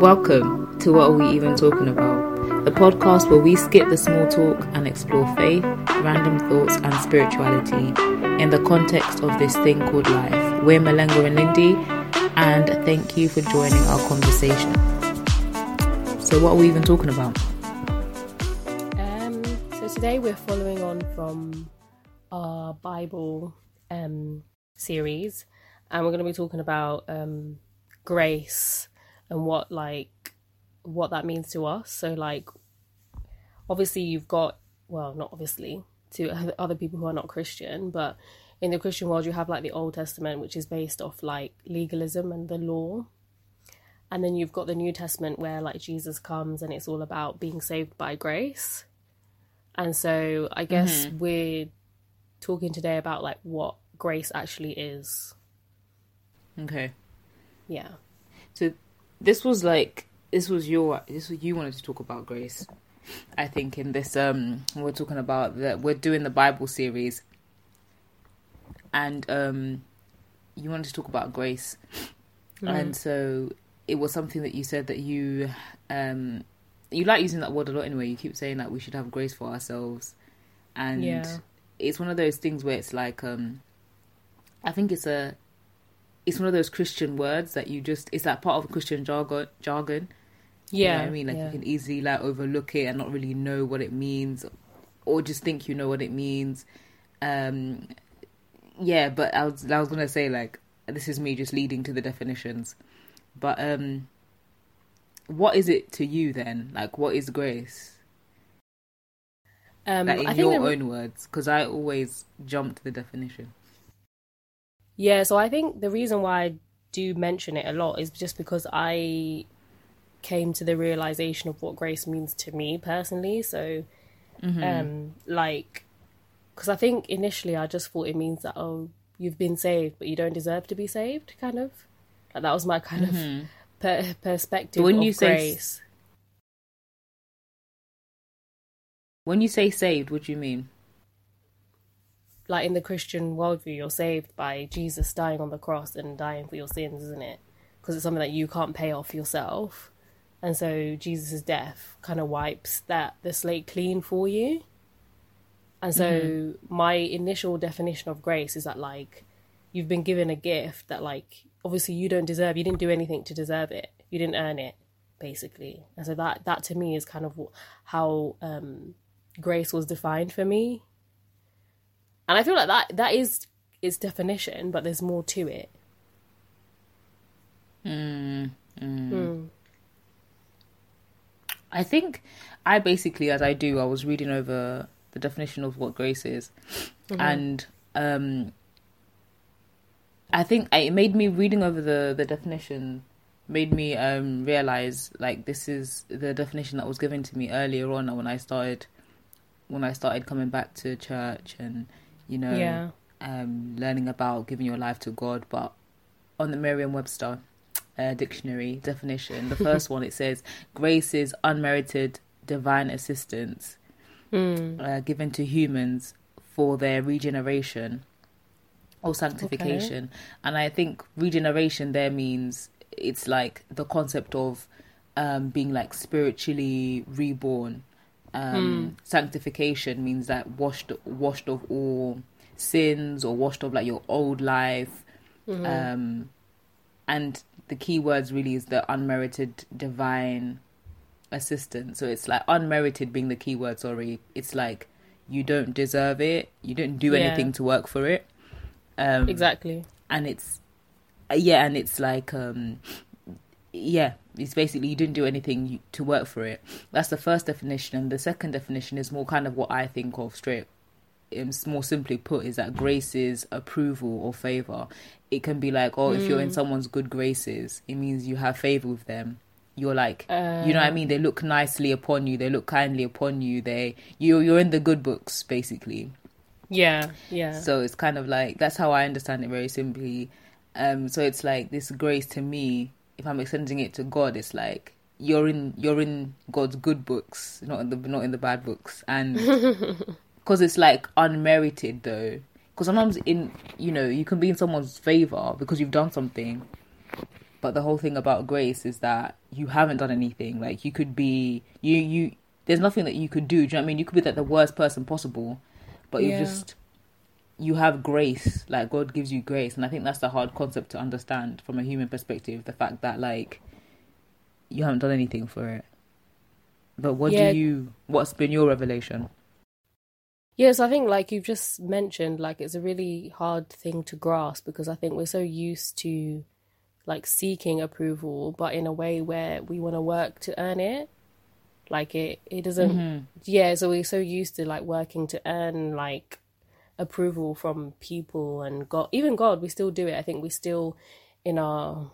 Welcome to What Are We Even Talking About? The podcast where we skip the small talk and explore faith, random thoughts, and spirituality in the context of this thing called life. We're Malenga and Lindy, and thank you for joining our conversation. So, what are we even talking about? Um, so today we're following on from our Bible um, series, and we're going to be talking about um, grace and what like what that means to us. So like, obviously you've got well, not obviously to other people who are not Christian, but in the Christian world you have like the Old Testament, which is based off like legalism and the law. And then you've got the New Testament where like Jesus comes and it's all about being saved by grace. And so I guess Mm-hmm. we're talking today about like what grace actually is. Okay. Yeah. So, this was like, this was your, this was, you wanted to talk about grace. I think in this, um, we're talking about that we're doing the Bible series. And, um, you wanted to talk about grace. and so it was something that you said that you um you like using that word a lot anyway you keep saying that we should have grace for ourselves and Yeah. it's one of those things where it's like um i think it's a it's one of those christian words that you just it's like part of christian jargon jargon. You know Yeah. what i mean? Like yeah. you can easily like overlook it and not really know what it means or just think you know what it means. Um yeah but i was i was gonna say like this is me just leading to the definitions. But um what is it to you then? Like what is grace? Um, like in your the- own words? Because i always jump to the definition Yeah, so I think the reason why I do mention it a lot is just because I came to the realization of what grace means to me personally. So, um, like, because I think initially I just thought it means that oh, you've been saved, but you don't deserve to be saved, kind of. Like that was my kind of per- perspective But when you say s- when you say saved what do you mean like in the Christian worldview, you're saved by Jesus dying on the cross and dying for your sins, isn't it? Because it's something that you can't pay off yourself, and so Jesus' death kind of wipes that the slate clean for you. And so my initial definition of grace is that like you've been given a gift that like obviously you don't deserve. You didn't do anything to deserve it. You didn't earn it, basically. And so that that to me is kind of how um, grace was defined for me and I feel like that that is its definition, but there's more to it. I think I basically, as I do, I was reading over the definition of what grace is, and um, I think it made me reading over the the definition made me um realize like this is the definition that was given to me earlier on when I started when I started coming back to church and you know Yeah. um learning about giving your life to God. But on the Merriam-Webster uh, dictionary definition the first one it says grace is unmerited divine assistance uh, given to humans for their regeneration or sanctification. And i think regeneration there means it's like the concept of um being like spiritually reborn um sanctification means that washed washed of all sins or washed of like your old life. Um and the key words really is the unmerited divine assistance. So it's like unmerited being the key word sorry. It's like you don't deserve it. You didn't do Yeah. anything to work for it. Um Exactly. and it's yeah and it's like um yeah it's basically you didn't do anything to work for it that's the first definition and the second definition is more kind of what i think of straight um, more simply put is that grace is approval or favor it can be like oh if you're in someone's good graces it means you have favor with them you're like you know what i mean they look nicely upon you they look kindly upon you they you you're in the good books basically Yeah. Yeah. so it's kind of like that's how I understand it very simply. Um, so it's like this grace to me. If I'm extending it to God, it's like you're in you're in God's good books, not in the not in the bad books, and because it's like unmerited though. Because sometimes in you know you can be in someone's favor because you've done something, But the whole thing about grace is that you haven't done anything. Like you could be you you. There's nothing that you could do. Do you know what I mean? You could be like the worst person possible, but you Yeah. just you have grace. Like God gives you grace, and I think that's the hard concept to understand from a human perspective. The fact that like you haven't done anything for it. But what Yeah. do you? What's been your revelation? Yes, I think like you've just mentioned, like it's a really hard thing to grasp because I think we're so used to like seeking approval, but in a way where we want to work to earn it. Like it, it doesn't. Mm-hmm. Yeah, so we're so used to like working to earn like approval from people and God, even God. We still do it. I think we still in our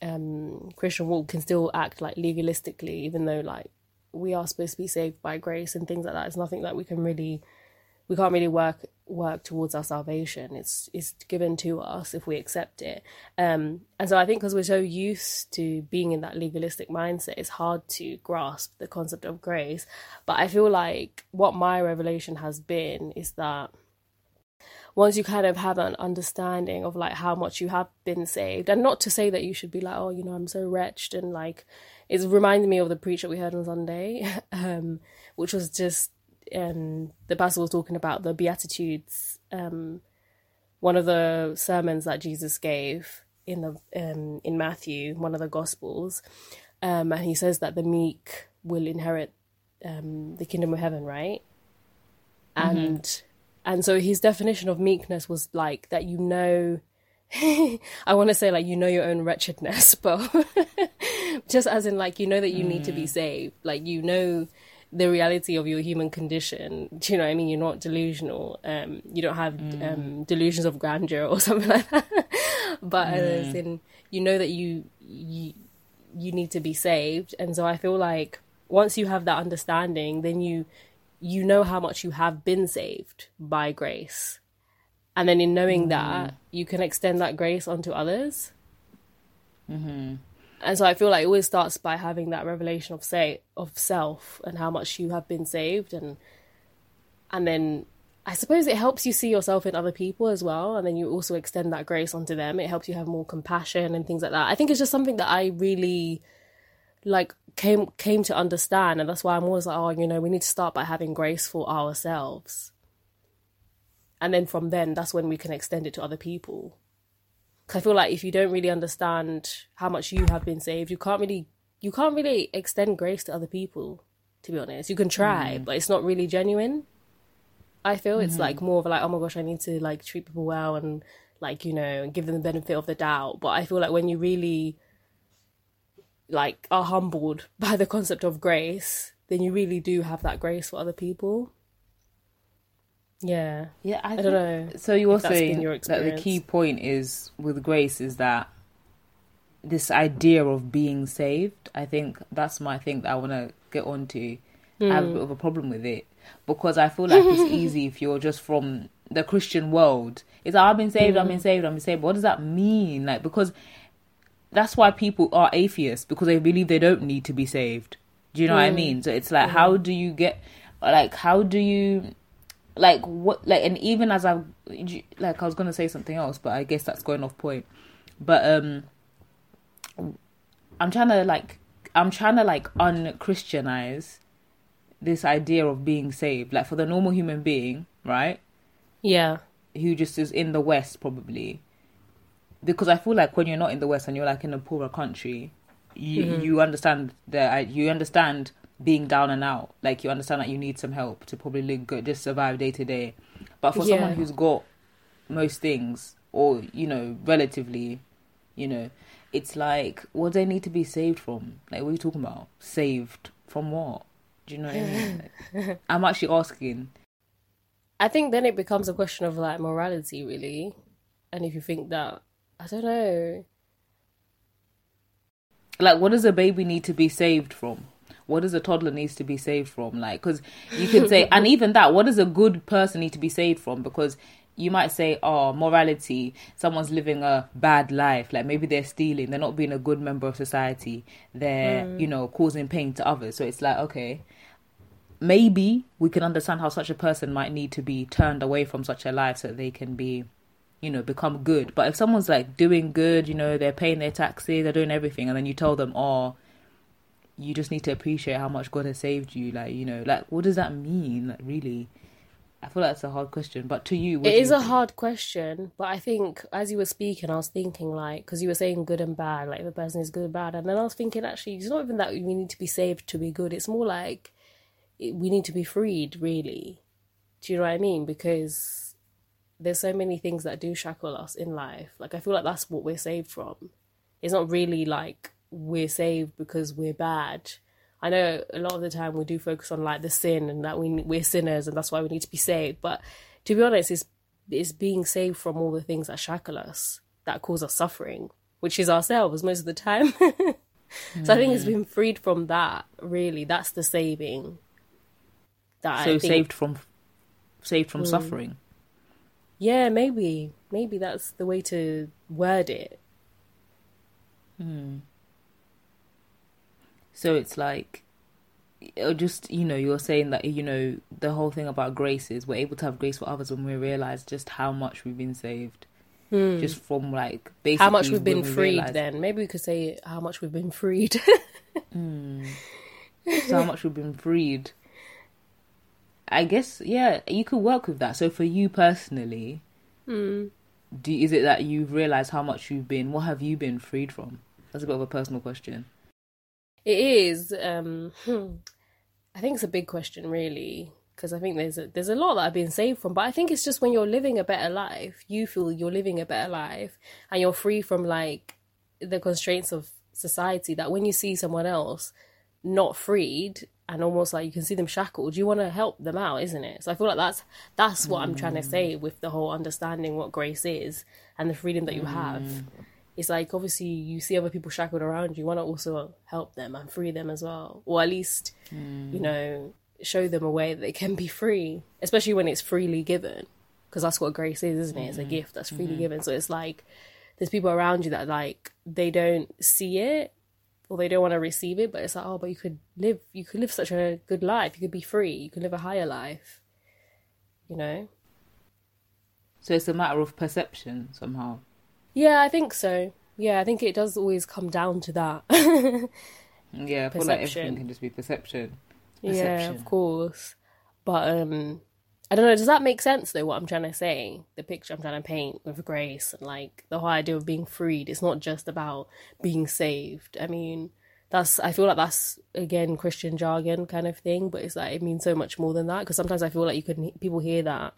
um Christian walk can still act like legalistically, even though like we are supposed to be saved by grace and things like that. It's nothing that we can really we can't really work work towards our salvation. It's it's given to us if we accept it. Um, and so I think because we're so used to being in that legalistic mindset, it's hard to grasp the concept of grace. But I feel like what my revelation has been is that once you kind of have an understanding of like how much you have been saved, and not to say that you should be like, oh, you know, I'm so wretched and like it's reminding me of the preacher that we heard on Sunday, um, which was just um, the pastor was talking about the Beatitudes, um, one of the sermons that Jesus gave in the um, in Matthew, one of the Gospels, um, and he says that the meek will inherit um, the kingdom of heaven, right? And and so his definition of meekness was like that you know. I want to say like you know your own wretchedness, but just as in like you know that you need to be saved, like you know the reality of your human condition. Do you know what I mean? You're not delusional. Um, you don't have um, delusions of grandeur or something like that. but as in, you know that you you you need to be saved, and so I feel like once you have that understanding, then you you know how much you have been saved by grace, and then in knowing that, mm. you can extend that grace onto others. Mm-hmm. And so I feel like it always starts by having that revelation of say of self and how much you have been saved and and then I suppose it helps you see yourself in other people as well and then you also extend that grace onto them. It helps you have more compassion and things like that. I think it's just something that I really like came came to understand and that's why I'm always like, oh, you know, we need to start by having grace for ourselves. And then from then that's when we can extend it to other people cuz I feel like if you don't really understand how much you have been saved, you can't really you can't really extend grace to other people. To be honest, you can try, mm. but it's not really genuine. I feel it's mm-hmm. like more of like, oh my gosh, I need to like treat people well and like you know give them the benefit of the doubt. But I feel like when you really like are humbled by the concept of grace, then you really do have that grace for other people. Yeah, Yeah, I, I don't know. So you're if that's saying your that the key point is with grace is that this idea of being saved. I think that's my thing that I want to get onto. I have a Hmm. bit of a problem with it because I feel like it's easy if you're just from the Christian world. It's like, I've been saved, I've been Hmm. saved, I've been saved. What does that mean? Like because that's why people are atheists because they believe they don't need to be saved. Do you know what I Hmm. mean? So it's like, how do you get, like, how do you, like, what, like, and even as I, like, I was gonna say something else, but I guess that's going off point. But um, I'm trying to like, I'm trying to like unchristianize this idea of being saved, like for the normal human being, right? yeah, who just is in the West probably. Because I feel like when you're not in the West and you're like in a poorer country, you mm-hmm. you understand that you understand being down and out. Like you understand that you need some help to probably just survive day to day. But for someone who's got most things, or you know, relatively, you know, it's like what do they need to be saved from? Like what are you talking about? Saved from what? Do you know what I mean? Like, I'm actually asking. I think then it becomes a question of like morality, really. And if you think that, I don't know. like what does a baby need to be saved from? What does a toddler needs to be saved from? Like because you can say and even that what does a good person need to be saved from? Because you might say oh morality someone's living a bad life. Like maybe they're stealing. They're not being a good member of society. They're hmm. you know causing pain to others. So it's like okay. Maybe we can understand how such a person might need to be turned away from such a life so that they can be you know, become good. But if someone's like doing good, you know, they're paying their taxes, they're doing everything, and then you tell them, oh, you just need to appreciate how much God has saved you, like, you know, like, what does that mean, like, really? I feel like it's a hard question, but to you, it is a think? hard question. But I think as you were speaking, I was thinking like because you were saying good and bad, like the person is good and bad, and then I was thinking actually it's not even that we need to be saved to be good. It's more like we need to be freed, really. Do you know what I mean? Because there's so many things that do shackle us in life. Like I feel like that's what we're saved from. It's not really like we're saved because we're bad I know a lot of the time we do focus on like the sin and that we we're sinners and that's why we need to be saved. But to be honest, it's it's being saved from all the things that shackle us, that cause us suffering, which is ourselves most of the time. so mm. I think it's hmm. been freed from that. Really, that's the saving. That so think... saved from saved from mm. suffering. Yeah, maybe maybe that's the way to word it. Hmm. So it's like, or just you know, you're saying that you know the whole thing about grace is we're able to have grace for others when we realize just how much we've been saved, hmm. just from like basically how much we've been freed. Realize... Then maybe we could say how much we've been freed. mm. So how much we've been freed. I guess yeah, you could work with that. So for you personally, mm. do is it that you've realized how much you've been? What have you been freed from? That's a bit of a personal question. It is. Um, I think it's a big question, really, because I think there's a, there's a lot that I've been saved from. But I think it's just when you're living a better life, you feel you're living a better life, and you're free from like the constraints of society. That when you see someone else not freed and almost like you can see them shackled, you want to help them out, isn't it? So I feel like that's that's what mm. I'm trying to say with the whole understanding what grace is and the freedom that you have. Mm it's like obviously you see other people shackled around you, you want to also help them and free them as well, or at least mm. you know show them a way that they can be free, especially when it's freely given, because that's what grace is, isn't it? It's a mm-hmm. gift that's freely mm-hmm. given. So it's like there's people around you that like they don't see it or they don't want to receive it, but it's like oh, but you could live, you could live such a good life, you could be free, you could live a higher life, you know. So it's a matter of perception somehow. Yeah, I think so. Yeah, I think it does always come down to that. yeah, I feel like everything can just be perception. perception. Yeah, of course. But um I don't know, does that make sense though what I'm trying to say? The picture I'm trying to paint with grace and like the whole idea of being freed. It's not just about being saved. I mean, that's I feel like that's again Christian jargon kind of thing, but it's like it means so much more than that because sometimes I feel like you could people hear that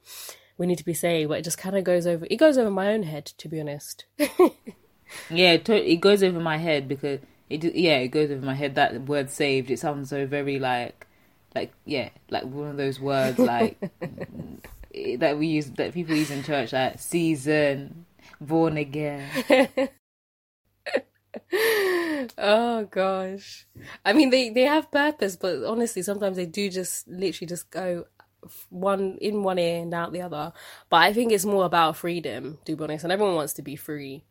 we need to be saved, but it just kind of goes over. It goes over my own head, to be honest. yeah, it, it goes over my head because it. Yeah, it goes over my head. That word "saved" it sounds so very like, like yeah, like one of those words like that we use that people use in church, like season, born again. oh gosh i mean they they have purpose but honestly sometimes they do just literally just go one in one ear and out the other. But I think it's more about freedom, to be honest, and everyone wants to be free.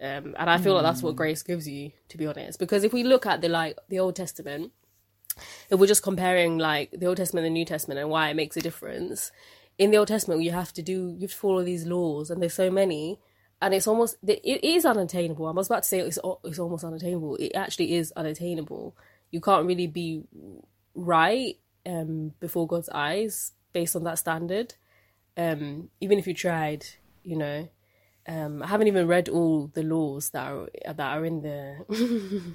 Um, and I feel mm. like that's what hmm. grace gives you, to be honest. Because if we look at the like the Old Testament, if we're just comparing like the Old Testament and the New Testament and why it makes a difference, in the Old Testament you have to do you have to follow these laws, and there's so many, and it's almost it is unattainable. I was about to say it's it's almost unattainable. It actually is unattainable. You can't really be right um, before God's eyes based on that standard. Um, even if you tried, you know, um, I haven't even read all the laws that are that are in the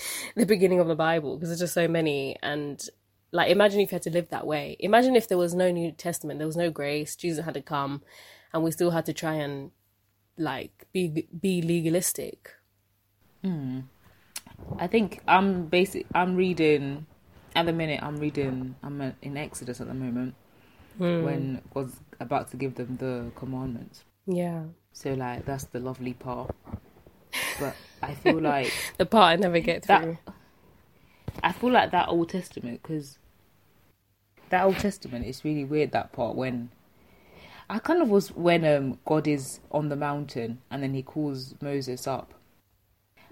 the beginning of the Bible because there's just so many. And like, imagine if you had to live that way. Imagine if there was no New Testament, there was no grace, Jesus had to come, and we still had to try and like be be legalistic. Hmm. I think I'm basic. I'm reading at the minute. I'm reading. I'm in Exodus at the moment mm. when God's about to give them the commandments. Yeah. So like that's the lovely part. But I feel like the part I never get through. That, I feel like that Old Testament because that Old Testament is really weird. That part when I kind of was when um, God is on the mountain and then He calls Moses up,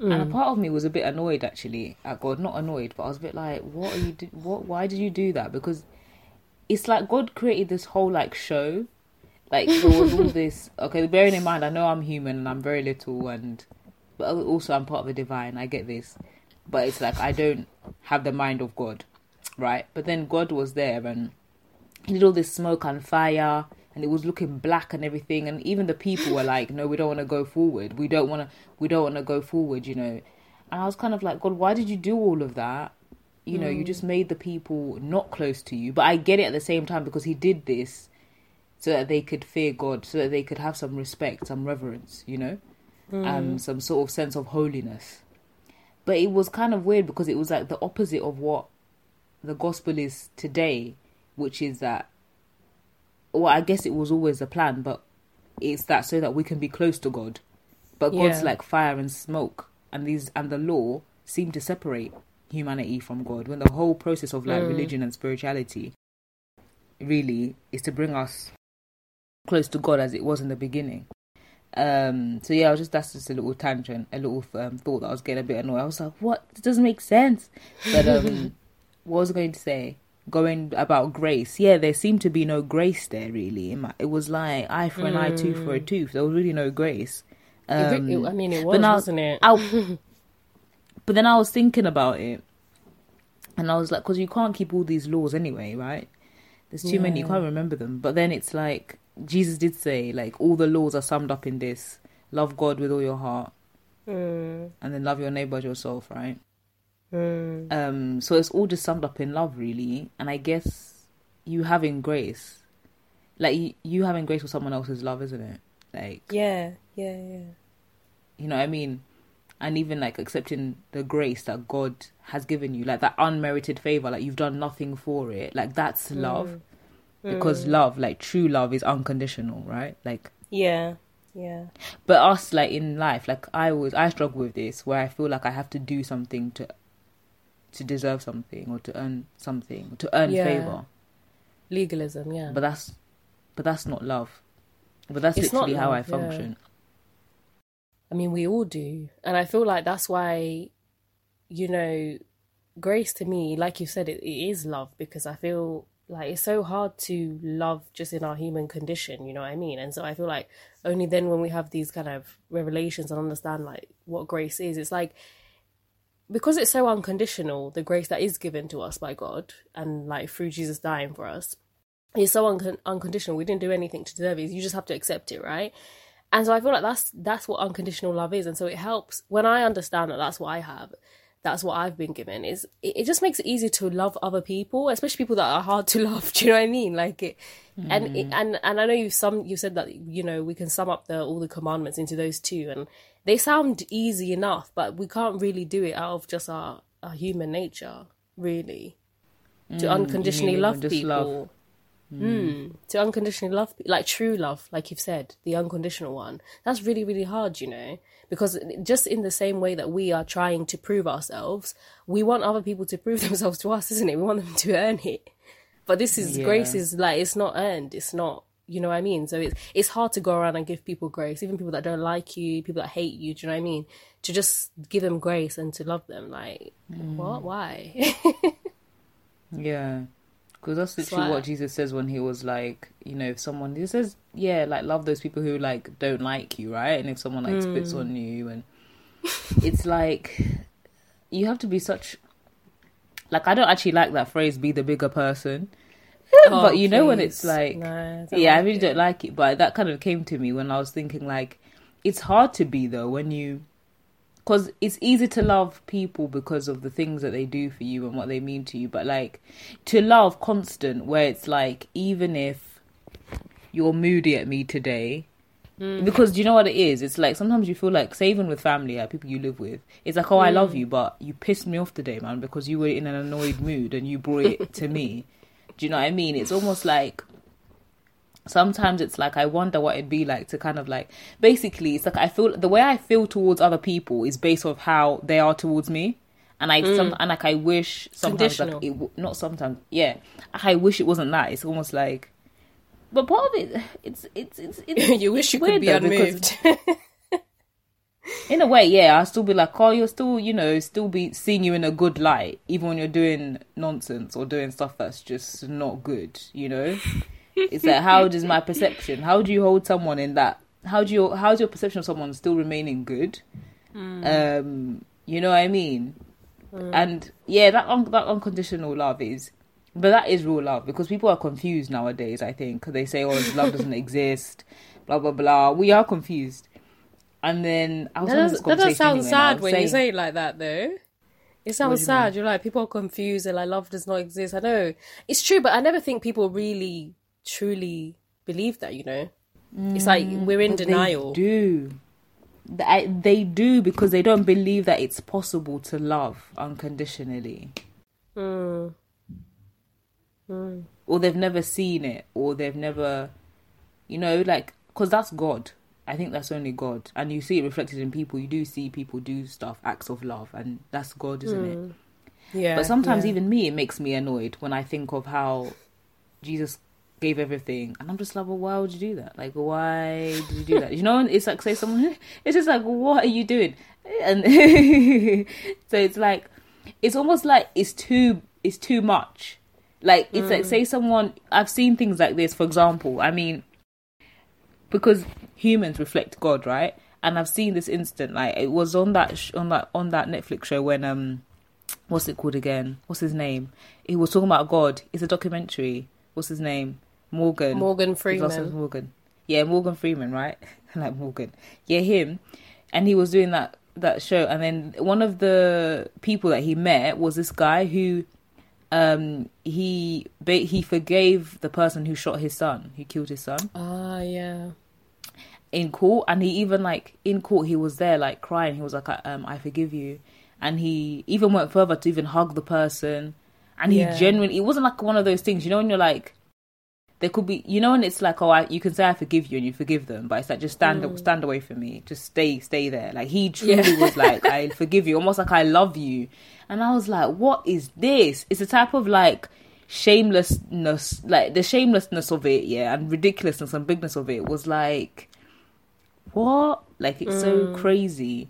mm. and a part of me was a bit annoyed actually at God. Not annoyed, but I was a bit like, "What are you? Do- what? Why did you do that?" Because it's like God created this whole like show, Like there was all this. Okay, bearing in mind, I know I'm human and I'm very little, and but also I'm part of the divine. I get this, but it's like I don't have the mind of God, right? But then God was there and he did all this smoke and fire, and it was looking black and everything, and even the people were like, "No, we don't want to go forward. We don't want to. We don't want to go forward." You know, and I was kind of like, God, why did you do all of that? You know, mm. you just made the people not close to you. But I get it at the same time because he did this so that they could fear God, so that they could have some respect, some reverence, you know, mm. um, some sort of sense of holiness. But it was kind of weird because it was like the opposite of what the gospel is today, which is that, well, I guess it was always the plan, but it's that so that we can be close to God. But God's yeah. like fire and smoke, and these and the law seem to separate humanity from God. When the whole process of like mm. religion and spirituality really is to bring us close to God as it was in the beginning. Um, so yeah, I was just that's just a little tangent, a little um, thought that I was getting a bit annoyed. I was like, "What? It doesn't make sense." But um, what was I going to say? Going about grace, yeah, there seemed to be no grace there really. It was like eye for an mm. eye, tooth for a mm. tooth. There was really no grace. Um, it, it, I mean, it was, wasn't it? I, but then I was thinking about it, and I was like, because you can't keep all these laws anyway, right? There's too yeah. many, you can't remember them. But then it's like Jesus did say, like, all the laws are summed up in this love God with all your heart, mm. and then love your neighbor as yourself, right? Mm. Um, so it's all just summed up in love, really. And I guess you having grace, like, you, you having grace for someone else's love, isn't it? Like, yeah, yeah, yeah. You know what I mean? And even like accepting the grace that God has given you, like that unmerited favor, like you've done nothing for it, like that's love. Because mm. love like true love is unconditional right? Like yeah yeah. but us like in life like i always i struggle with this where i feel like i have to do something to to deserve something or to earn something to earn yeah. favor. Legalism yeah. But that's but that's not love. But that's it's literally how i function. Yeah. i mean we all do. And i feel like that's why you know grace to me like you said it, it is love because i feel like it's so hard to love just in our human condition you know what i mean? And so i feel like only then when we have these kind of revelations and understand like what grace is it's like because it's so unconditional the grace that is given to us by god and like through jesus dying for us is so un- unconditional. We didn't do anything to deserve it. You just have to accept it right? And so i feel like that's that's what unconditional love is. And so it helps. When i understand that that's what i have that's what I've been given is it, it, just makes it easy to love other people, especially people that are hard to love. Do you know what I mean? Like it, mm. and it, and and I know you some you said that you know we can sum up the all the commandments into those two, and they sound easy enough, but we can't really do it out of just our, our human nature, really. Mm, to unconditionally love people. Love. Mm. To unconditionally love, like true love, like you've said, the unconditional one. That's really, really hard, you know because just in the same way that we are trying to prove ourselves, we want other people to prove themselves to us, isn't it? We want them to earn it. But this is yeah. grace is like it's not earned. It's not you know what I mean? So it's it's hard to go around and give people grace, even people that don't like you, people that hate you, do you know what I mean? To just give them grace and to love them. Like mm. what? Why? yeah. Because that's literally what Jesus says when he was like, you know, if someone he says, yeah, like love those people who like don't like you, right? And if someone like mm. spits on you, and it's like you have to be such. Like I don't actually like that phrase, "be the bigger person," oh, but you please. know when it's like, no, I yeah, like I really it. don't like it. But that kind of came to me when I was thinking like, it's hard to be though when you because it's easy to love people because of the things that they do for you and what they mean to you but like to love constant where it's like even if you're moody at me today mm. because you know what it is it's like sometimes you feel like say even with family like people you live with it's like oh mm. i love mm. you but you pissed me off today man because you were in an annoyed mood and you brought it to me do you know what i mean it's almost like sometimes it's like I wonder what it'd be like to kind of like basically it's like I feel the way I feel towards other people is based off how they are towards me. And I mm. some and like I wish sometimes like it, not sometimes yeah. I wish it wasn't that. It's almost like but part of it it's it's it's, it's you wish you could be unmoved. In a way yeah I'll still be like oh you're still you know still be seeing you in a good light even when you're doing nonsense or doing stuff that's just not good you know it's like how does my perception? How do you hold someone in that? How do you? How's your perception of someone still remaining good? Um, you know what I mean? And yeah, that un- that unconditional love is, but that is real love because people are confused nowadays. I think 'cause they say, "Oh, love doesn't exist," blah blah blah. We are confused. And then I was That does, that does sound anyway, sad when you say it like that, though. It sounds you sad. You're like people are confused and like love does not exist. I know it's true, but I never think people really truly believe that. You know, it's like mm, we're in denial. They do. They, they do because they don't believe that it's possible to love unconditionally. Mm. Or they've never seen it, or they've never, you know, like, because that's God. I think that's only God. And you see it reflected in people. You do see people do stuff, acts of love, and that's God, isn't it? Hmm. Yeah, But sometimes yeah. even me, it makes me annoyed when I think of how Jesus gave everything, and I'm just like, well, why would you do that? Like, why did you do that? You know, it's like say someone, it's just like, what are you doing? And so it's like, it's almost like it's too, it's too much. Like it's like say someone, I've seen things like this. For example, I mean, because humans reflect God, right? And I've seen this instant, like it was on that sh- on that on that Netflix show when um what's it called again? What's his name? He was talking about God. It's a documentary. What's his name? Morgan. Morgan Freeman. Morgan. Yeah, Morgan Freeman, right? like Morgan. Yeah, him. And he was doing that that show, and then one of the people that he met was this guy who, um, he he forgave the person who shot his son, who killed his son Ah, yeah. in court and he even like in court he was there like crying he was like I- um i forgive you and he even went further to even hug the person and he Yeah. genuinely it wasn't like one of those things you know when you're like there could be you know and it's like oh I, you can say i forgive you and you forgive them but it's like just stand stand away from me. Just stay stay there. Like he truly Mm. Yeah. was like i forgive you. Almost like i love you. And i was like what is this? It's a type of like shamelessness like the shamelessness of it yeah and ridiculousness and bigness of it was like what? Like it's so Mm. crazy.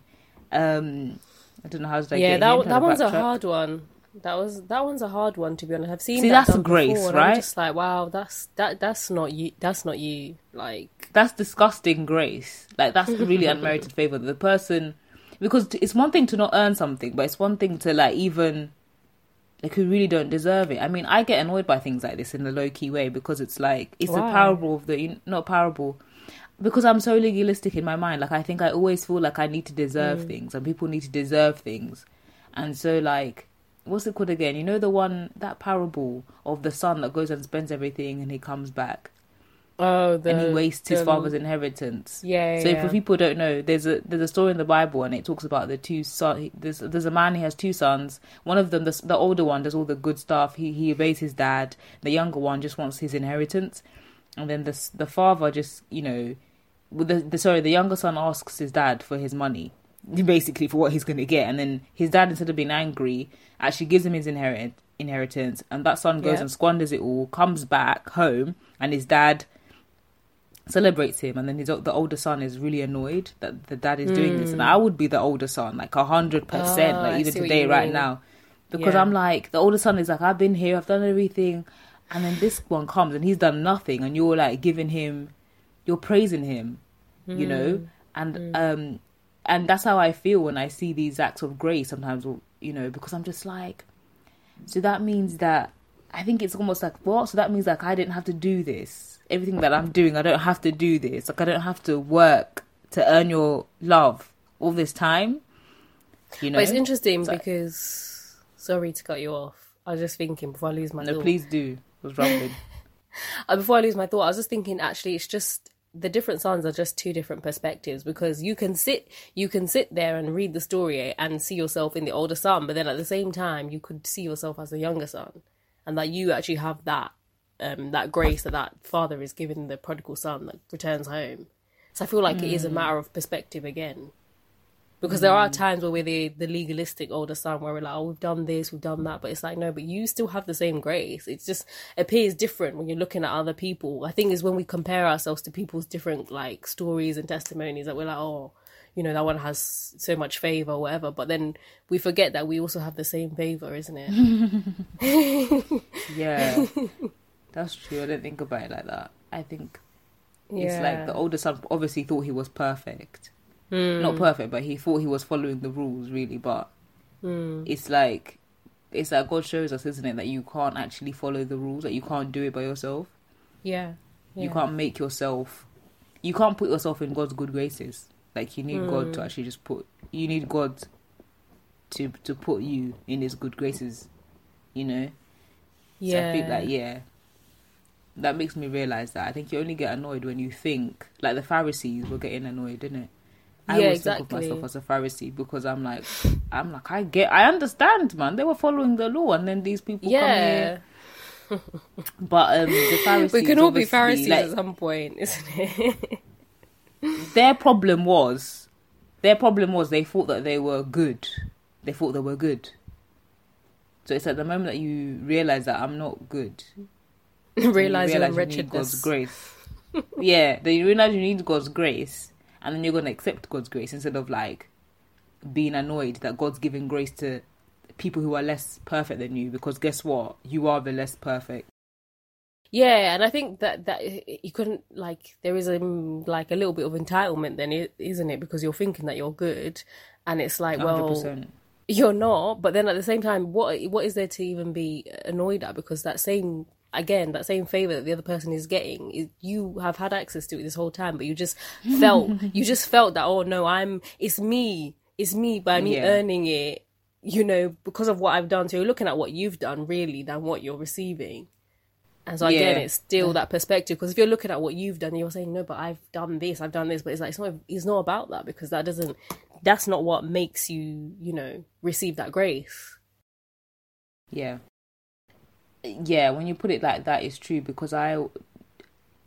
Um i don't know how to like yeah, that that one's a hard one. That was that one's a hard one to be honest. I've seen See, that that's grace, before, right? I'm just like, wow, that's that that's not you. That's not you. Like, that's disgusting grace like that's really unmerited favor the person because it's one thing to not earn something but it's one thing to like even like who really don't deserve it i mean i get annoyed by things like this in a low-key way because it's like it's a parable of the not parable because i'm so legalistic in my mind like i think i always feel like i need to deserve Mm. things and people need to deserve things and so like what's it called again you know the one that parable of the son that goes and spends everything and he comes back oh, the and he wastes his the- father's inheritance. Yeah, So yeah. for people don't know, there's a there's a story in the Bible and it talks about the two son. There's there's a man he has two sons. One of them, the, the older one, does all the good stuff. He he obeys his dad. The younger one just wants his inheritance, and then the the father just you know, the, the sorry the younger son asks his dad for his money, basically for what he's going to get, and then his dad instead of being angry actually gives him his inherit inheritance, and that son goes Yeah. and squanders it all, comes back home, and his dad celebrates him. And then his the older son is really annoyed that the dad is doing this. And i would be the older son like a hundred percent Ah, like even today right now. Because Yeah. i'm like the older son is like i've been here i've done everything. And then this one comes and he's done nothing. And you're like giving him you're praising him you know? Mm. and um and that's how i feel when i see these acts of grace sometimes you know because i'm just like so that means that I think it's almost like what? So that means like I didn't have to do this. Everything that I'm doing, I don't have to do this. Like I don't have to work to earn your love all this time. You know. But it's interesting So- because sorry to cut you off. I was just thinking before I lose my no, thought. please do. I was rambling. Before I lose my thought, I was just thinking. Actually, it's just the different sons are just two different perspectives because you can sit, you can sit there and read the story and see yourself in the older son, but then at the same time, you could see yourself as the younger son, and that you actually have that, um, that grace that that father is giving the prodigal son that returns home. So I feel like it is a matter of perspective again. Because there are mm. times where we're the, the legalistic older son where we're like, oh, we've done this, we've done that. But it's like, no, but you still have the same grace. It just appears different when you're looking at other people. I think is when we compare ourselves to people's different like stories and testimonies that we're like, oh, you know, that one has so much favor or whatever. But then we forget that we also have the same favor, isn't it? Yeah. that's true. I didn't think about it like that. I think Yeah. it's like the older son obviously thought he was perfect. Mm. Not perfect, but he thought he was following the rules really. But Mm. it's like it's like God shows us, isn't it, that you can't actually follow the rules, that you can't do it by yourself. Yeah. You can't make yourself. You can't put yourself in God's good graces. Like you need God to Mm. actually just put. You need God to to put you in His good graces. You know. Yeah. So I think that yeah, that makes me realize that I think you only get annoyed when you think like the Pharisees were getting annoyed, didn't it? I Yeah, always think of myself as a Pharisee because I'm like, I'm like, I get, I understand, man. They were following the law, and then these people come Yeah. here. But um, the Pharisees, We can all be Pharisees like, at some point, isn't it? their problem was, their problem was they thought that they were good. They thought they were good. So it's at the moment that you realize that I'm not good, you Realize your need God's wretchedness. grace. yeah, then you realize you need God's grace, and then you're gonna accept God's grace instead of like being annoyed that God's giving grace to people who are less perfect than you. Because guess what, you are the less perfect. Yeah, and I think that that you couldn't like there is a mm, like a little bit of entitlement then, isn't it? Because you're thinking that you're good, and it's like, well, 100%. you're not. But then at the same time, what what is there to even be annoyed at? Because that same again, that same favor that the other person is getting, is, you have had access to it this whole time, but you just felt you just felt that oh no, I'm it's me, it's me by me Yeah. earning it. You know, because of what I've done. So you're looking at what you've done really than what you're receiving. And so again, Yeah. it's still that perspective because if you're looking at what you've done, you're saying no, but I've done this, I've done this, but it's like it's not, it's not about that because that doesn't, that's not what makes you, you know, receive that grace. Yeah. Yeah, when you put it like that, it's true because I,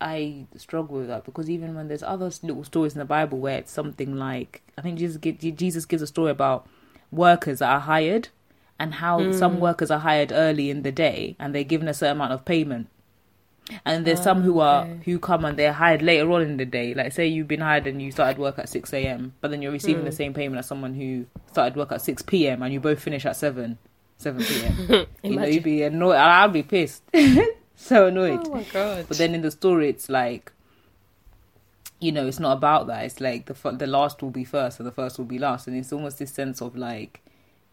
I struggle with that because even when there's other little stories in the Bible where it's something like I think Jesus Jesus gives a story about workers that are hired and how some hmm. workers are hired early in the day and they're given a certain amount of payment. And there's some who are okay. who come and they're hired later on in the day. Like say you've been hired and you started work at six a.m. but then you're receiving the hmm. same payment as someone who started work at six p.m. and you both finish at seven seven p.m. you know, you'd be annoyed. I'd be pissed, so annoyed. Oh my god! But then in the story, it's like, you know, it's not about that. It's like the the last will be first and the first will be last, and it's almost this sense of like,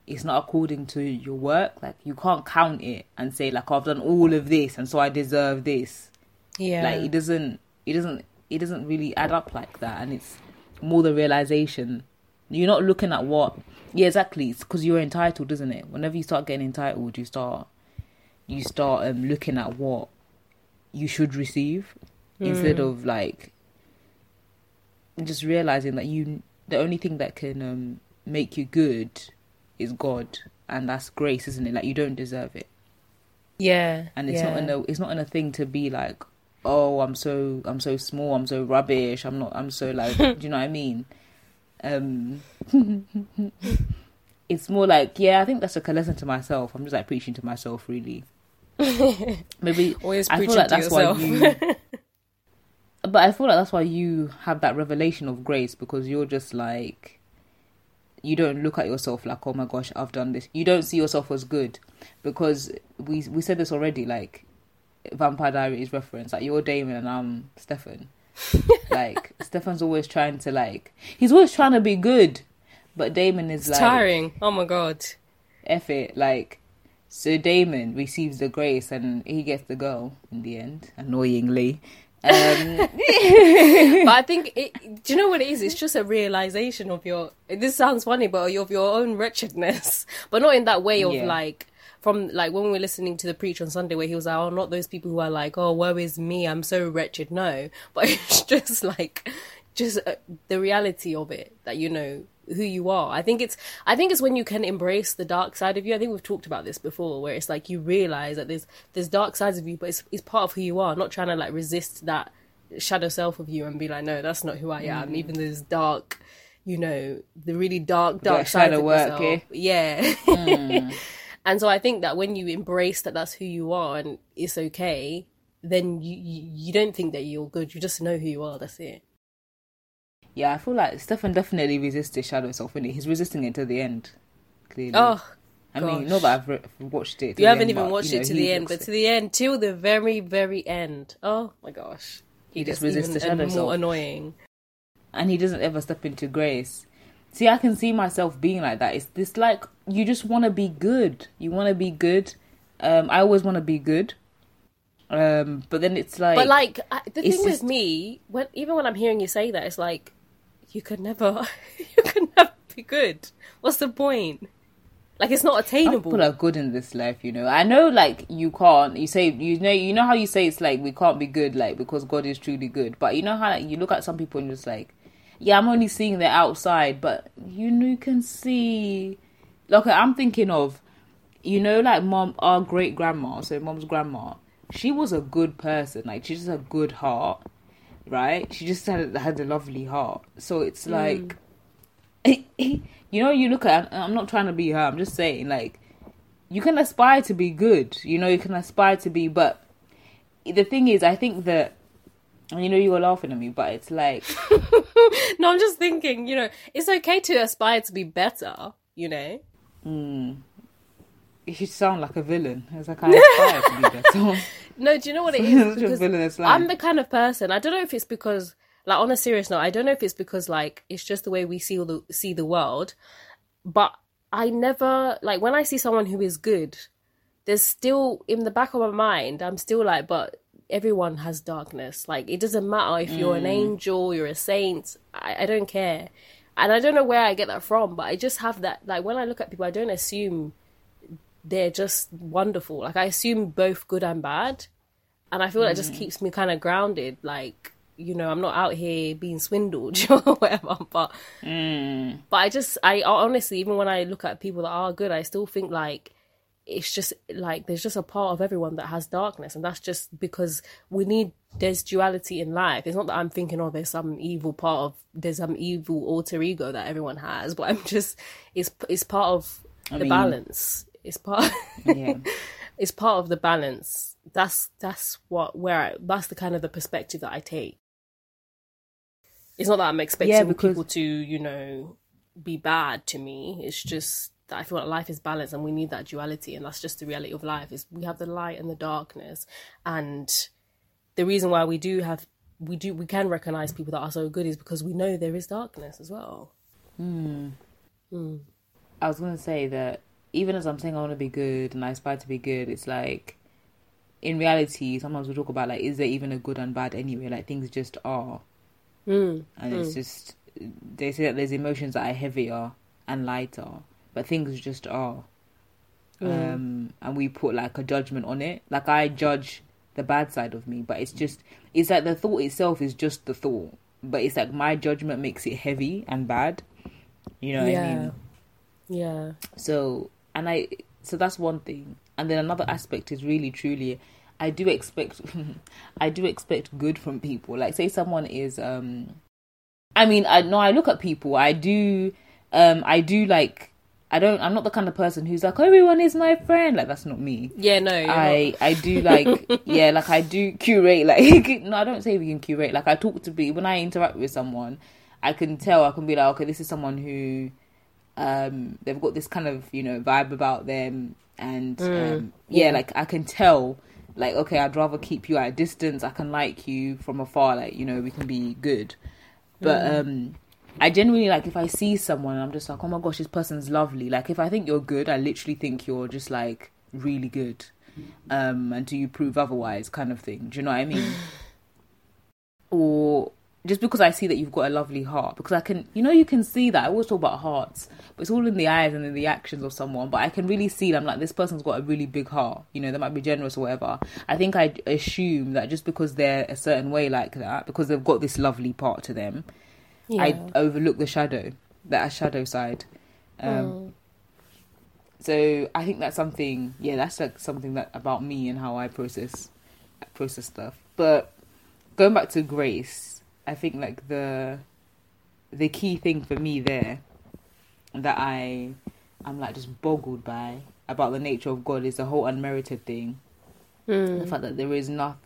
it's not according to your work. Like you can't count it and say like I've done all of this and so I deserve this. yeah, Like it doesn't, it doesn't, it doesn't really add up like that, and it's more the realization. You're not looking at what, yeah, exactly. It's because you're entitled, isn't it? Whenever you start getting entitled, you start, you start um, looking at what you should receive instead of like just realizing that you, the only thing that can um, make you good is God, and that's grace, isn't it? Like you don't deserve it yeah, and it's yeah. not in a it's not in a thing to be like oh i'm so i'm so small i'm so rubbish i'm not i'm so like do you know what i mean um it's more like yeah i think that's like a lesson to myself. I'm just like preaching to myself really. Maybe Always i feel like to that's yourself. why you but i feel like that's why you have that revelation of grace because you're just like you don't look at yourself like oh my gosh i've done this. You don't see yourself as good because we we said this already like vampire diaries reference like you're damon and i'm stefan like stefan's always trying to like he's always trying to be good but damon is It's like tiring. Oh my god. F it, like so Damon receives the grace and he gets the girl in the end, annoyingly. Um but I think it. Do you know what it is? It's just a realization of your. This sounds funny, but of your own wretchedness, but not in that way of Yeah. like from like when we were listening to the preach on Sunday, where he was like, "Oh, not those people who are like, oh, woe is me, I'm so wretched." No, but it's just like, just uh, the reality of it that you know who you are. I think it's I think it's when you can embrace the dark side of you. I think we've talked about this before, where it's like you realize that there's there's dark sides of you, but it's it's part of who you are. Not trying to like resist that shadow self of you and be like, no, that's not who I am. Even those dark, you know, the really dark dark side of work, yourself. eh? Yeah. and so I think that when you embrace that that's who you are and it's okay, then you you, you don't think that you're good. You just know who you are. That's it. Yeah, I feel like Stefan definitely resists his shadow self, innit? He's resisting it to the end. Clearly. Oh, I mean, Gosh. not that I've re- watched it. You haven't end, even but, watched you know, it to the end, but to the end, till the very, very end. Oh my gosh. He just gets resists the shadow more annoying. and he doesn't ever step into grace. See, I can see myself being like that. It's this like you just want to be good. You want to be good. Um, I always want to be good. Um, but then it's like, But like I, the thing just- with me, when even when I'm hearing you say that, it's like you could never, you could never be good. What's the point? Like it's not some attainable. people are good in this life. You know, I know like you can't. You say you know you know how you say it's like we can't be good like because God is truly good. But you know how like you look at some people and just like, yeah, I'm only seeing the outside, but you know you can see. Like I'm thinking of, you know, like mom, our great grandma, so mom's grandma. She was a good person. Like she just had a good heart, right? She just had had a lovely heart. So it's mm. like, you know, you look at. I'm not trying to be her. I'm just saying, like, you can aspire to be good. You know, you can aspire to be, but the thing is, I think that. And you know you were laughing at me, but it's like no, I'm just thinking. You know, it's okay to aspire to be better. You know, Mm. you sound like a villain. It's like I aspire to be better. no. Do you know what it is? Because. I'm the kind of person. I don't know if it's because, like, on a serious note, I don't know if it's because like it's just the way we see the see the world, but I never like when I see someone who is good. There's still in the back of my mind. I'm still like, but everyone has darkness. Like it doesn't matter if you're an mm. angel, you're a saint. I, I don't care, and I don't know where I get that from. But I just have that. Like when I look at people, I don't assume they're just wonderful. Like I assume both good and bad and I feel that just mm. keeps me kind of grounded. Like you know, I'm not out here being swindled or whatever. But mm. but I just, I honestly, even when I look at people that are good, I still think like it's just like there's just a part of everyone that has darkness, and that's just because we need there's duality in life. It's not that I'm thinking, oh, there's some evil part of there's some evil alter ego that everyone has, but I'm just it's it's part of the mean- balance. It's part. yeah. it's part of the balance. That's that's what where I, that's the kind of the perspective that I take. It's not that I'm expecting Yeah, because- people to, you know, be bad to me. It's just that I feel like life is balanced and we need that duality and that's just the reality of life is we have the light and the darkness and the reason why we do have we do we can recognize people that are so good is because we know there is darkness as well. Hmm. I was gonna say that even as I'm saying I want to be good and I aspire to be good, it's like in reality sometimes we talk about like is there even a good and bad anyway? Like things just are, Mm. and it's just they say that there's emotions that are heavier and lighter, but things just are. Um, and we put like a judgment on it. Like I judge the bad side of me, but it's just it's like the thought itself is just the thought, but it's like my judgment makes it heavy and bad. You know what I yeah. mean? Yeah. So, and I, so that's one thing. And then another aspect is really truly, I do expect, I do expect good from people. Like, say someone is, um, I mean, I know I look at people, I do, um, I do like, I don't, I'm not the kind of person who's like, everyone is my friend. Like, that's not me. Yeah, no. I I do like yeah like I do curate like no I don't say we can curate like I talk to be when I interact with someone I can tell I can be like okay this is someone who um they've got this kind of you know vibe about them and um, yeah, yeah. like I can tell like okay I'd rather keep you at a distance I can like you from afar like you know we can be good but um I genuinely like if I see someone I'm just like oh my gosh this person's lovely. Like if I think you're good I literally think you're just like really good um and do you prove otherwise kind of thing. Do you know what I mean? Or just because I see that you've got a lovely heart because I can you know you can see that. I always talk about hearts but it's all in the eyes and in the actions of someone. But I can really see them like this person's got a really big heart. You know they might be generous or whatever. I think I assume that just because they're a certain way like that because they've got this lovely part to them Yeah. I overlook the shadow, that shadow side. Um, Mm. So I think that's something. Yeah, that's like something that about me and how I process process stuff. But going back to grace, I think like the the key thing for me there that I I'm like just boggled by about the nature of God is the whole unmerited thing Mm. the fact that there is nothing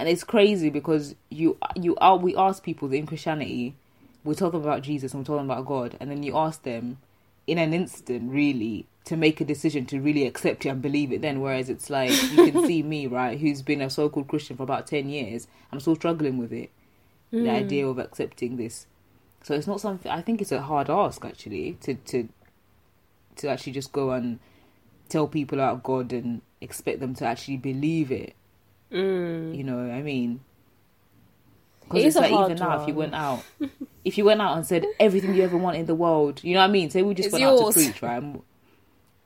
and it's crazy because you you are we ask people in christianity we tell them about jesus and we tell them about god and then you ask them in an instant really to make a decision to really accept it and believe it then whereas it's like you can see me right who's been a so-called christian for about 10 years i'm still struggling with it the Mm. idea of accepting this so it's not something i think it's a hard ask actually to to to actually just go and tell people about god and expect them to actually believe it Mm. you know what i mean because it's a like even now if you went out if you went out and said everything you ever want in the world you know what i mean? Say we just It's went out to preach right?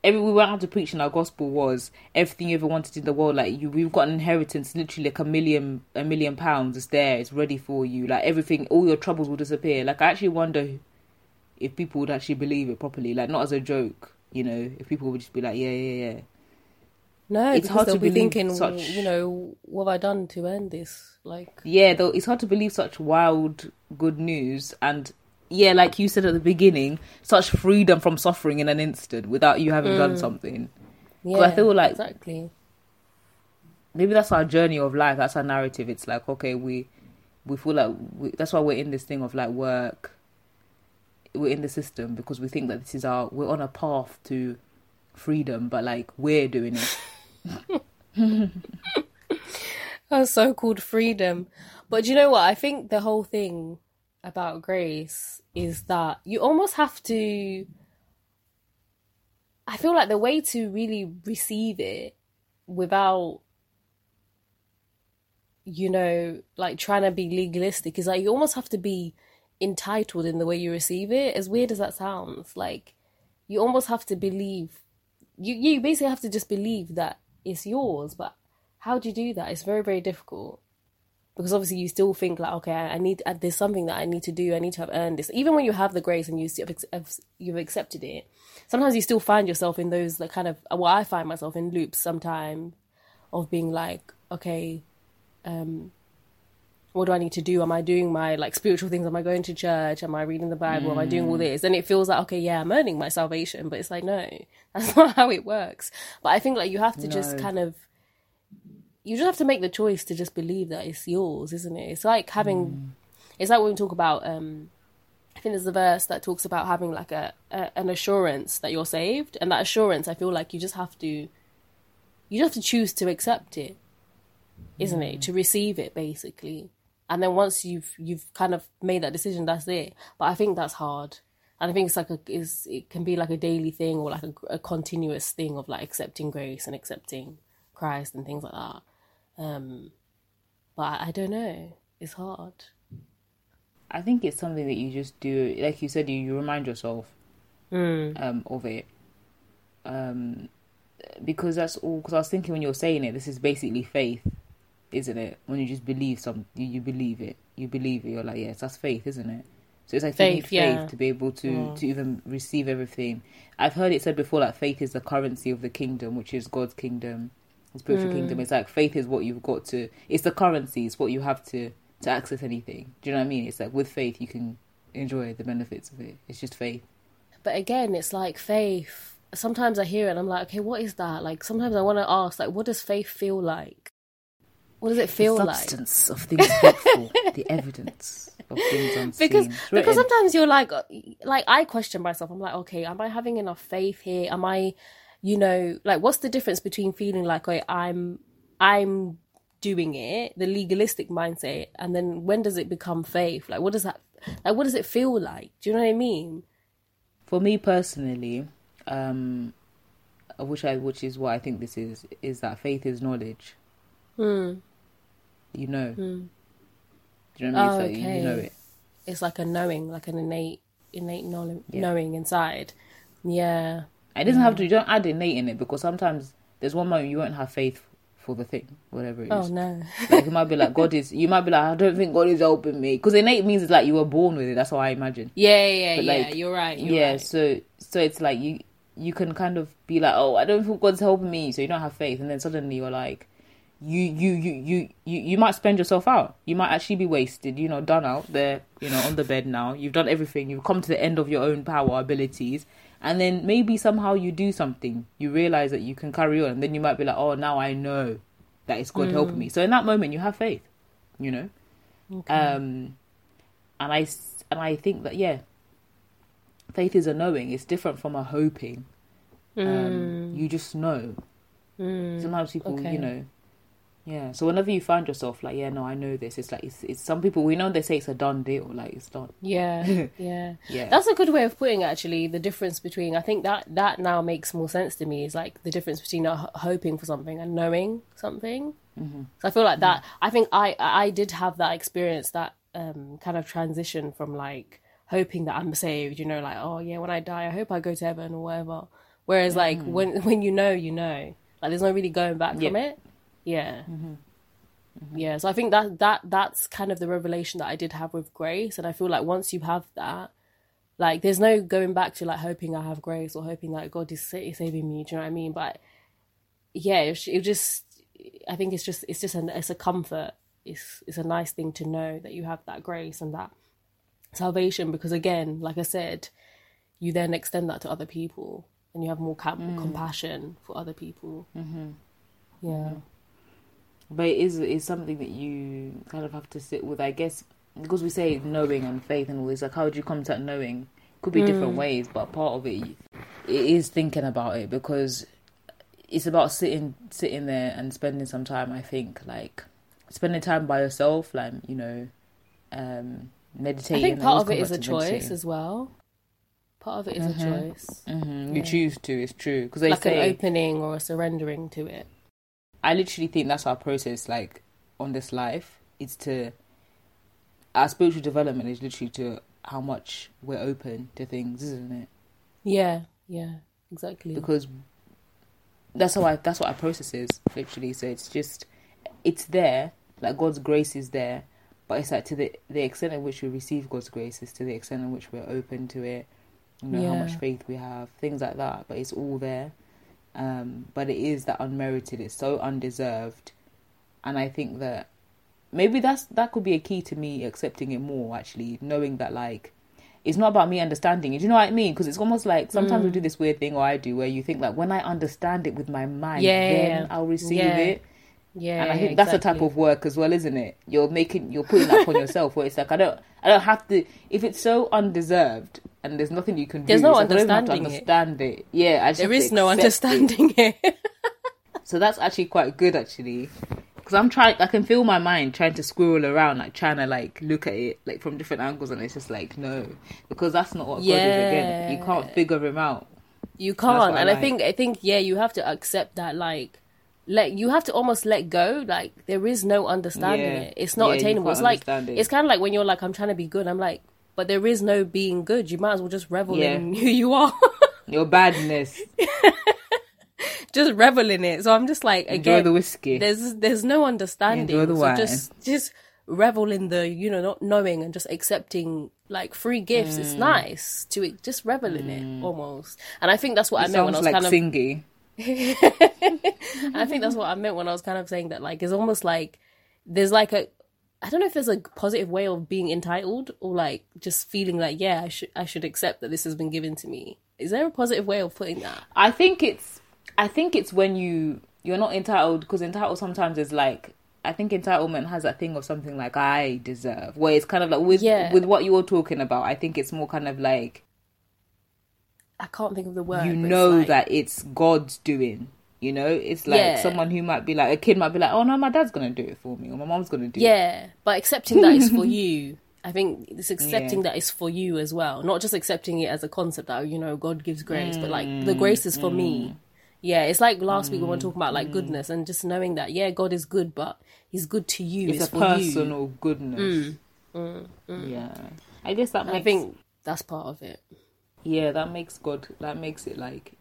Every we went out to preach and our gospel was everything you ever wanted in the world. Like you we've got an inheritance literally like a million a million pounds. Is there. It's ready for you. Like everything all your troubles will disappear. Like i actually wonder if people would actually believe it properly. Like not as a joke you know? If people would just be like yeah yeah yeah No, It's hard to be believe thinking, such- you know, what have I done to earn this? Like, yeah though it's hard to believe such wild good news and yeah like you said at the beginning such freedom from suffering in an instant without you having done mm. something. Yeah, I feel like- exactly. maybe that's our journey of life that's our narrative. It's like okay we we feel like we, that's why we're in this thing of like work. We're in the system because we think that this is our we're on a path to freedom but like we're doing it Our so-called freedom. But do you know what? I think the whole thing about grace is that you almost have to. I feel like the way to really receive it without, you know, like trying to be legalistic is like you almost have to be entitled in the way you receive it. As weird as that sounds, like you almost have to believe. You you basically have to just believe that it's yours, but how do you do that? It's very, very difficult because obviously you still think like, okay, I need, uh, there's something that I need to do. I need to have earned this. Even when you have the grace and you you've accepted it, sometimes you still find yourself in those like kind of. Well, I find myself in loops sometimes of being like, okay, um, what do I need to do? Am I doing my like spiritual things? Am I going to church? Am I reading the Bible? Am I doing all mm. this? And it feels like, okay, yeah, I'm earning my salvation, but it's like, no, that's not how it works. But I think like you have to just kind of you just have to make the choice to just believe that it's yours, isn't it? It's like having, mm. it's like when we talk about, um, I think there's a verse that talks about having like a, a an assurance that you're saved, and that assurance, I feel like you just have to, you just have to choose to accept it, isn't it? Mm. To receive it, basically, and then once you've you've kind of made that decision, that's it. But I think that's hard. And I think it's like a is it can be like a daily thing or like a, a continuous thing of like accepting grace and accepting Christ and things like that. Um, but I, I don't know. It's hard. i think it's something that you just do like you said you, you remind yourself Mm. um, of it. Um, because that's all. Because I was thinking when you were saying it, this is basically faith, isn't it? When you just believe something, you, you believe it. You believe it. You're like, yes, that's faith, isn't it? So it's like you need Faith, faith yeah. to be able to Yeah. to even receive everything. I've heard it said before that faith is the currency of the kingdom, which is God's kingdom, the spiritual mm. kingdom. It's like faith is what you've got to. It's the currency. It's what you have to to access anything. Do you know what I mean? It's like with faith you can enjoy the benefits of it. It's just faith. But again, it's like faith. Sometimes I hear it and I'm like, okay, what is that? Like sometimes I want to ask, like, what does faith feel like? What does it feel the like? substance of things hopeful, the evidence of things unseen. because It's because written. sometimes you're like like I question myself. I'm like, okay, am I having enough faith here? Am I, you know, like what's the difference between feeling like okay, I'm I'm doing it, the legalistic mindset, and then when does it become faith? Like what does that like what does it feel like? Do you know what I mean? for me personally, um, which I which is what I think this is is that faith is knowledge. Hmm. You know. Hmm. Do you know what I mean? Oh, It's like you know it. It's like a knowing, like an innate innate knowledge, Yeah. knowing inside. Yeah. It doesn't have to. Hmm. You don't add innate in it because sometimes there's one moment you won't have faith for the thing, whatever it oh, is. Oh no. Like it might be like God is. You might be like, I don't think God is helping me because innate means it's like you were born with it. That's how I imagine. Yeah, yeah, But, yeah. like, you're right. You're yeah right. so so it's like you you can kind of be like oh i don't think god's helping me so you don't have faith and then suddenly you're like you you you you you, you might spend yourself out. You might actually be wasted you know done out there you know on the bed now. You've done everything. You've come to the end of your own power abilities. And then maybe somehow you do something. You realize that you can carry on. And then you might be like oh now i know that it's god helping me. So in that moment you have faith you know? Um and i and i think that yeah faith is a knowing. It's different from a hoping. Um, you just know. Sometimes people, okay. you know, yeah. So whenever you find yourself like, yeah, no, I know this. It's like it's, it's some people we know they say it's a done deal, like it's done. Yeah, yeah, Yeah. That's a good way of putting it, actually the difference between. I think that that now makes more sense to me. Is like the difference between not hoping for something and knowing something. Mm-hmm. So I feel like that. I think I I did have that experience, that um kind of transition from like hoping that I'm saved. You know, like oh yeah, when I die, I hope I go to heaven or whatever. Whereas like when when you know, you know. Like there's no really going back from Yeah. it. Yeah. Yeah, so I think that that that's kind of the revelation that I did have with grace, and I feel like once you have that, like there's no going back to like hoping I have grace or hoping that God is saving me. Do you know what I mean? But yeah, it, it just I think it's just it's just an it's a comfort. It's it's a nice thing to know that you have that grace and that salvation because again, like I said, you then extend that to other people and you have more com- mm. compassion for other people. Mm-hmm. Yeah. Mm-hmm. But it is is something that you kind of have to sit with, I guess, because we say knowing and faith and all this. Like, how do you come to that knowing? Could be different ways, but part of it, it is thinking about it because it's about sitting sitting there and spending some time. I think like spending time by yourself, like you know, um, meditating. I think part of it is a choice meditating. as well. Part of it is a choice, Mhm, You choose to. It's true because they like say an opening or a surrendering to it. I literally think that's our process, like on this life. It's to our spiritual development is literally to how much we're open to things, isn't it? Yeah, yeah, exactly. Because that's how I that's what our process is literally. So it's just it's there, like God's grace is there, but it's like to the the extent in which we receive God's grace is to the extent in which we're open to it. You know how much faith we have, things like that. But it's all there. Um, but it is that unmerited. It's so undeserved, and I think that maybe that's that could be a key to me accepting it more. Actually, knowing that like it's not about me understanding it. Do you know what I mean? Because it's almost like sometimes Mm. we do this weird thing, or I do, where you think like when I understand it with my mind, Yeah, yeah, then yeah. I'll receive Yeah. it. yeah, And I yeah, think that's a type of work as well, isn't it? You're making, you're putting that upon yourself. Where it's like I don't, I don't have to. If it's so undeserved and there's nothing you can do, There's no it's like I don't even have to understanding it. understand it. Yeah, I just There is no accept it. understanding it. So that's actually quite good, actually, because I'm trying. I can feel my mind trying to squirrel around, like trying to like look at it like from different angles, and it's just like no, because that's not what God is. Again, you can't figure him out. You can't, I and I like. think I think yeah, you have to accept that like. Let you have to almost let go. Like there is no understanding Yeah. it. It's not Yeah, attainable. It's like it. it's kind of like when you're like, I'm trying to be good. I'm like, but there is no being good. You might as well just revel Yeah. in who you are. Your badness. just revel in it. So I'm just like, Enjoy the whiskey. there's there's no understanding. Enjoy the so wine. just just revel in the you know not knowing and just accepting like free gifts. It's Mm. nice to just revel in it almost. And I think that's what I meant when I was like kind of. singy. I think that's what I meant when I was kind of saying that like it's almost like there's like a I don't know if there's a positive way of being entitled or like just feeling like yeah I should I should accept that this has been given to me. Is there a positive way of putting that? I think it's I think it's when you you're not entitled because entitled sometimes is like I think entitlement has that thing of something like I deserve where it's kind of like with Yeah. with what you're talking about I think it's more kind of like I can't think of the word. you but it's know like- that it's God's doing you know it's like Yeah. someone who might be like a kid might be like oh no my dad's gonna do it for me or my mom's gonna do it Yeah, but accepting that is for you. I think it's accepting that it's for you as well, not just accepting it as a concept that you know God gives grace, but like the mm, grace is for me. Mm. Yeah, it's like last week when we were mm, talking about like goodness and just knowing that yeah, God is good, but He's good to you. it's It's, a for you. personal goodness yeah I guess that makes I think that's part of it. yeah that makes god that makes it like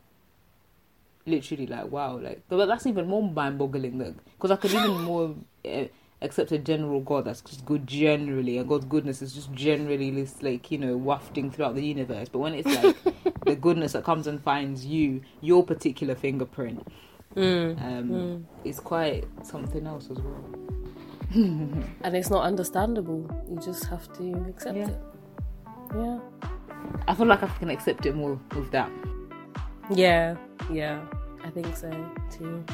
literally like wow like but that's even more mind-boggling because i could even more uh, accept a general god that's just good generally and god's goodness is just generally this like you know wafting throughout the universe but when it's like the goodness that comes and finds you your particular fingerprint um it's quite something else as well And it's not understandable. You just have to accept Yeah. it. Yeah. i feel like i can accept it more with that Yeah, yeah, I think so too.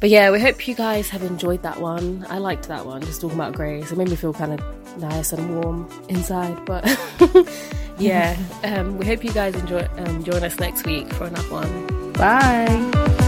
But yeah, we hope you guys have enjoyed that one. I liked that one, just talking about grace. It made me feel kind of nice and warm inside. But yeah, um, we hope you guys enjoy um, join us next week for another one. Bye.